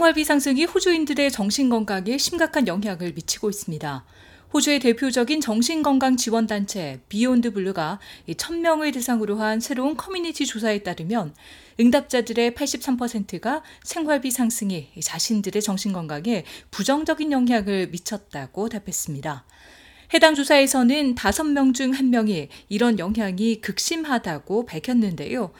생활비 상승이 호주인들의 정신건강에 심각한 영향을 미치고 있습니다. 호주의 대표적인 정신건강 지원단체 비욘드 블루가 1000명을 대상으로 한 새로운 커뮤니티 조사에 따르면 응답자들의 83%가 생활비 상승이 자신들의 정신건강에 부정적인 영향을 미쳤다고 답했습니다. 해당 조사에서는 5명 중 1명이 이런 영향이 극심하다고 밝혔는데요.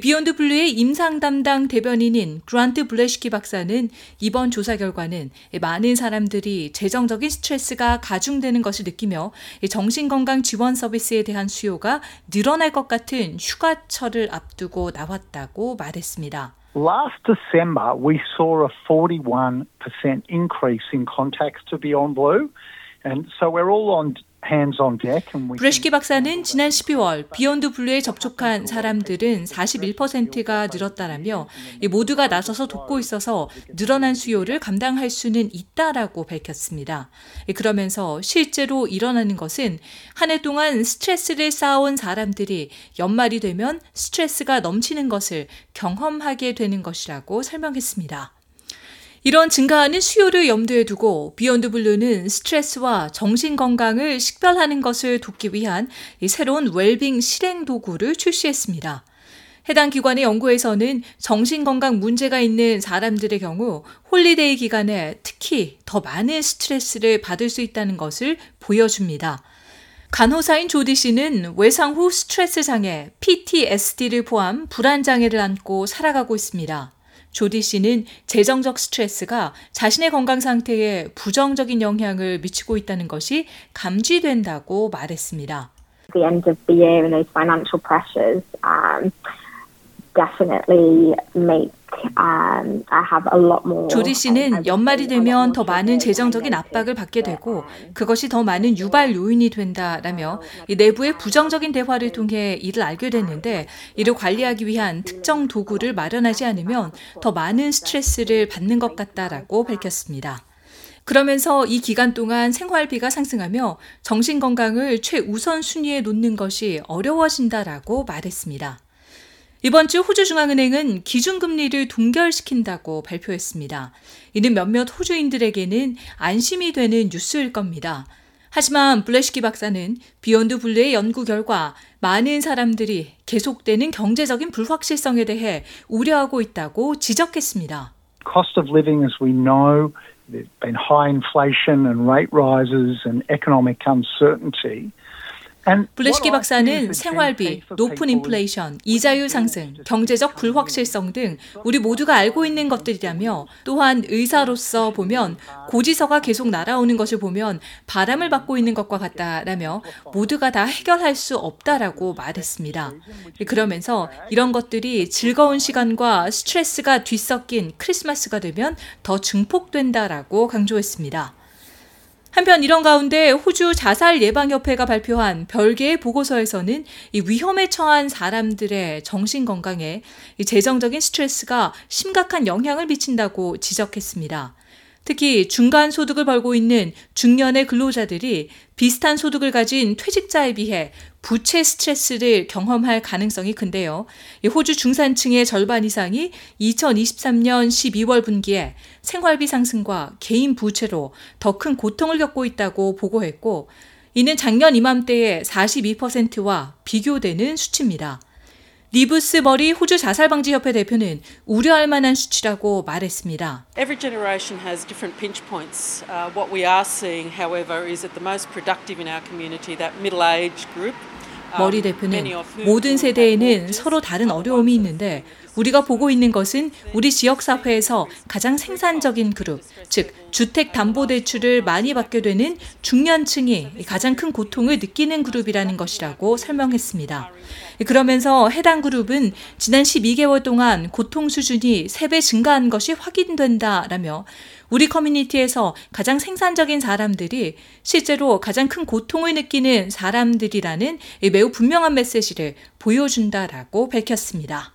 비욘드 블루의 임상 담당 대변인인 그란트 블레시키 박사는 이번 조사 결과는 많은 사람들이 재정적인 스트레스가 가중되는 것을 느끼며 정신건강 지원 서비스에 대한 수요가 늘어날 것 같은 휴가철을 앞두고 나왔다고 말했습니다. Last December, we saw a 41% increase in contacts to Beyond Blue. And so we're all on 브레시키 박사는 지난 12월 비욘드 블루에 접촉한 사람들은 41%가 늘었다라며 모두가 나서서 돕고 있어서 늘어난 수요를 감당할 수는 있다라고 밝혔습니다. 그러면서 실제로 일어나는 것은 한 해 동안 스트레스를 쌓아온 사람들이 연말이 되면 스트레스가 넘치는 것을 경험하게 되는 것이라고 설명했습니다. 이런 증가하는 수요를 염두에 두고 비욘드 블루는 스트레스와 정신 건강을 식별하는 것을 돕기 위한 새로운 웰빙 실행 도구를 출시했습니다. 해당 기관의 연구에서는 정신건강 문제가 있는 사람들의 경우 holiday 기간에 특히 더 많은 스트레스를 받을 수 있다는 것을 보여줍니다. 간호사인 조디 씨는 외상 후 스트레스 장애, PTSD를 포함 불안 장애를 안고 살아가고 있습니다. 조디 씨는 재정적 스트레스가 자신의 건강 상태에 부정적인 영향을 미치고 있다는 것이 감지된다고 말했습니다. The end of the year and those financial pressures um, definitely make Um, 조디 씨는 연말이 되면 더 많은 재정적인 압박을 받게 되고 그것이 더 많은 유발 요인이 된다라며 내부의 부정적인 대화를 통해 이를 알게 됐는데 이를 관리하기 위한 특정 도구를 마련하지 않으면 더 많은 스트레스를 받는 것 같다라고 밝혔습니다. 그러면서 이 기간 동안 생활비가 상승하며 정신 건강을 최우선 순위에 놓는 것이 어려워진다라고 말했습니다. 이번 주 호주중앙은행은 기준금리를 동결시킨다고 발표했습니다. 이는 몇몇 호주인들에게는 안심이 되는 뉴스일 겁니다. 하지만 블레시키 박사는 비욘드 블루의 연구 결과 많은 사람들이 계속되는 경제적인 불확실성에 대해 우려하고 있다고 지적했습니다. Cost of living as we know, there's been high inflation and rate rises and economic uncertainty. 블레시키 박사는 생활비, 높은 인플레이션, 이자율 상승, 경제적 불확실성 등 우리 모두가 알고 있는 것들이라며 또한 의사로서 보면 고지서가 계속 날아오는 것을 보면 바람을 받고 있는 것과 같다라며 모두가 다 해결할 수 없다라고 말했습니다. 그러면서 이런 것들이 즐거운 시간과 스트레스가 뒤섞인 크리스마스가 되면 더 증폭된다라고 강조했습니다. 한편 이런 가운데 호주 자살 예방협회가 발표한 별개의 보고서에서는 이 위험에 처한 사람들의 정신 건강에 재정적인 스트레스가 심각한 영향을 미친다고 지적했습니다. 특히 중간 소득을 벌고 있는 중년의 근로자들이 비슷한 소득을 가진 퇴직자에 비해 부채 스트레스를 경험할 가능성이 큰데요. 호주 중산층의 절반 이상이 2023년 12월 분기에 생활비 상승과 개인 부채로 더 큰 고통을 겪고 있다고 보고했고, 이는 작년 이맘때의 42%와 비교되는 수치입니다. 리브스 머리 호주 자살 방지 협회 대표는 우려할 만한 수치라고 말했습니다. Every generation has different pinch points. Uh, what we are seeing, however, is that the most productive in our community, that middle-aged group, 머리 대표는 모든 세대에는 서로 다른 어려움이 있는데 우리가 보고 있는 것은 우리 지역 사회에서 가장 생산적인 그룹, 즉 주택 담보 대출을 많이 받게 되는 중년층이 가장 큰 고통을 느끼는 그룹이라는 것이라고 설명했습니다. 그러면서 해당 그룹은 지난 12개월 동안 고통 수준이 3배 증가한 것이 확인된다라며 우리 커뮤니티에서 가장 생산적인 사람들이 실제로 가장 큰 고통을 느끼는 사람들이라는 매우 분명한 메시지를 보여준다라고 밝혔습니다.